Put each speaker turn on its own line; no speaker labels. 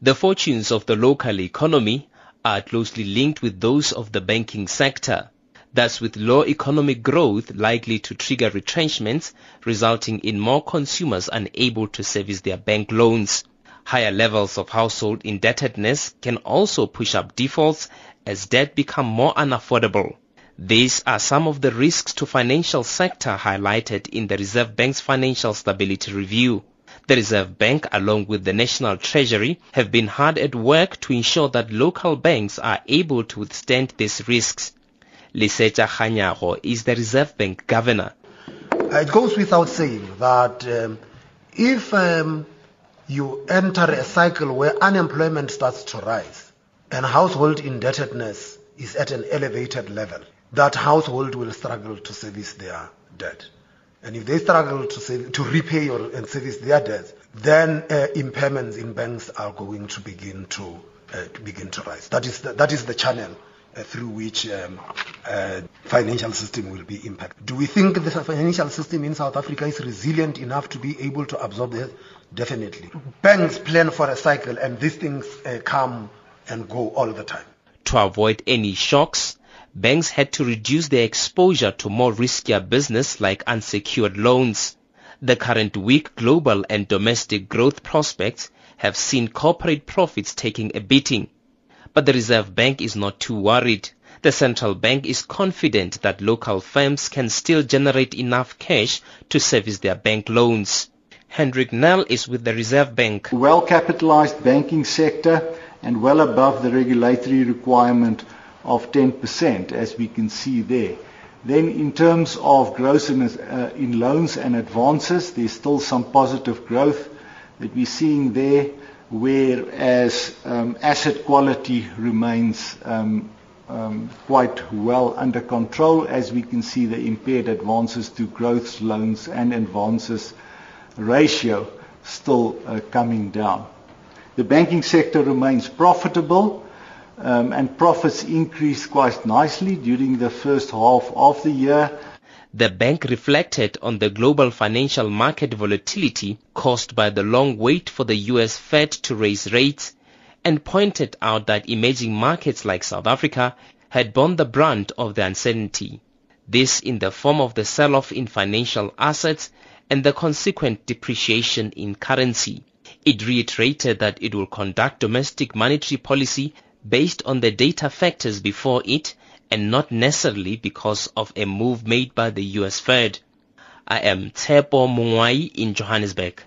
The fortunes of the local economy are closely linked with those of the banking sector. Thus, with low economic growth likely to trigger retrenchments, resulting in more consumers unable to service their bank loans. Higher levels of household indebtedness can also push up defaults as debt become more unaffordable. These are some of the risks to financial sector highlighted in the Reserve Bank's Financial Stability Review. The Reserve Bank, along with the National Treasury, have been hard at work to ensure that local banks are able to withstand these risks. Lesetja Kganyago is the Reserve Bank governor.
It goes without saying that um, if um, you enter a cycle where unemployment starts to rise and household indebtedness is at an elevated level, that household will struggle to service their debt. And if they struggle to, save, to repay or, and service their debts, then uh, impairments in banks are going to begin to, uh, to begin to rise. That is the, that is the channel uh, through which um, uh, financial system will be impacted. Do we think the financial system in South Africa is resilient enough to be able to absorb this? Definitely. Banks plan for a cycle, and these things uh, come and go all the time.
To avoid any shocks, banks had to reduce their exposure to more riskier business like unsecured loans. The current weak global and domestic growth prospects have seen corporate profits taking a beating. But the Reserve Bank is not too worried. The central bank is confident that local firms can still generate enough cash to service their bank loans. Hendrik Nell is with the Reserve Bank.
Well capitalized banking sector and well above the regulatory requirement of 10%, as we can see there. Then in terms of growth in, uh, in loans and advances, there's still some positive growth that we're seeing there, whereas um, asset quality remains um, um, quite well under control, as we can see the impaired advances to growth loans and advances ratio still uh, coming down. The banking sector remains profitable, Um, and profits increased quite nicely during the first half of the year.
The bank reflected on the global financial market volatility caused by the long wait for the US Fed to raise rates and pointed out that emerging markets like South Africa had borne the brunt of the uncertainty. This in the form of the sell-off in financial assets and the consequent depreciation in currency. It reiterated that it will conduct domestic monetary policy based on the data factors before it and not necessarily because of a move made by the US Fed. I am Tshepo Mongoai in Johannesburg.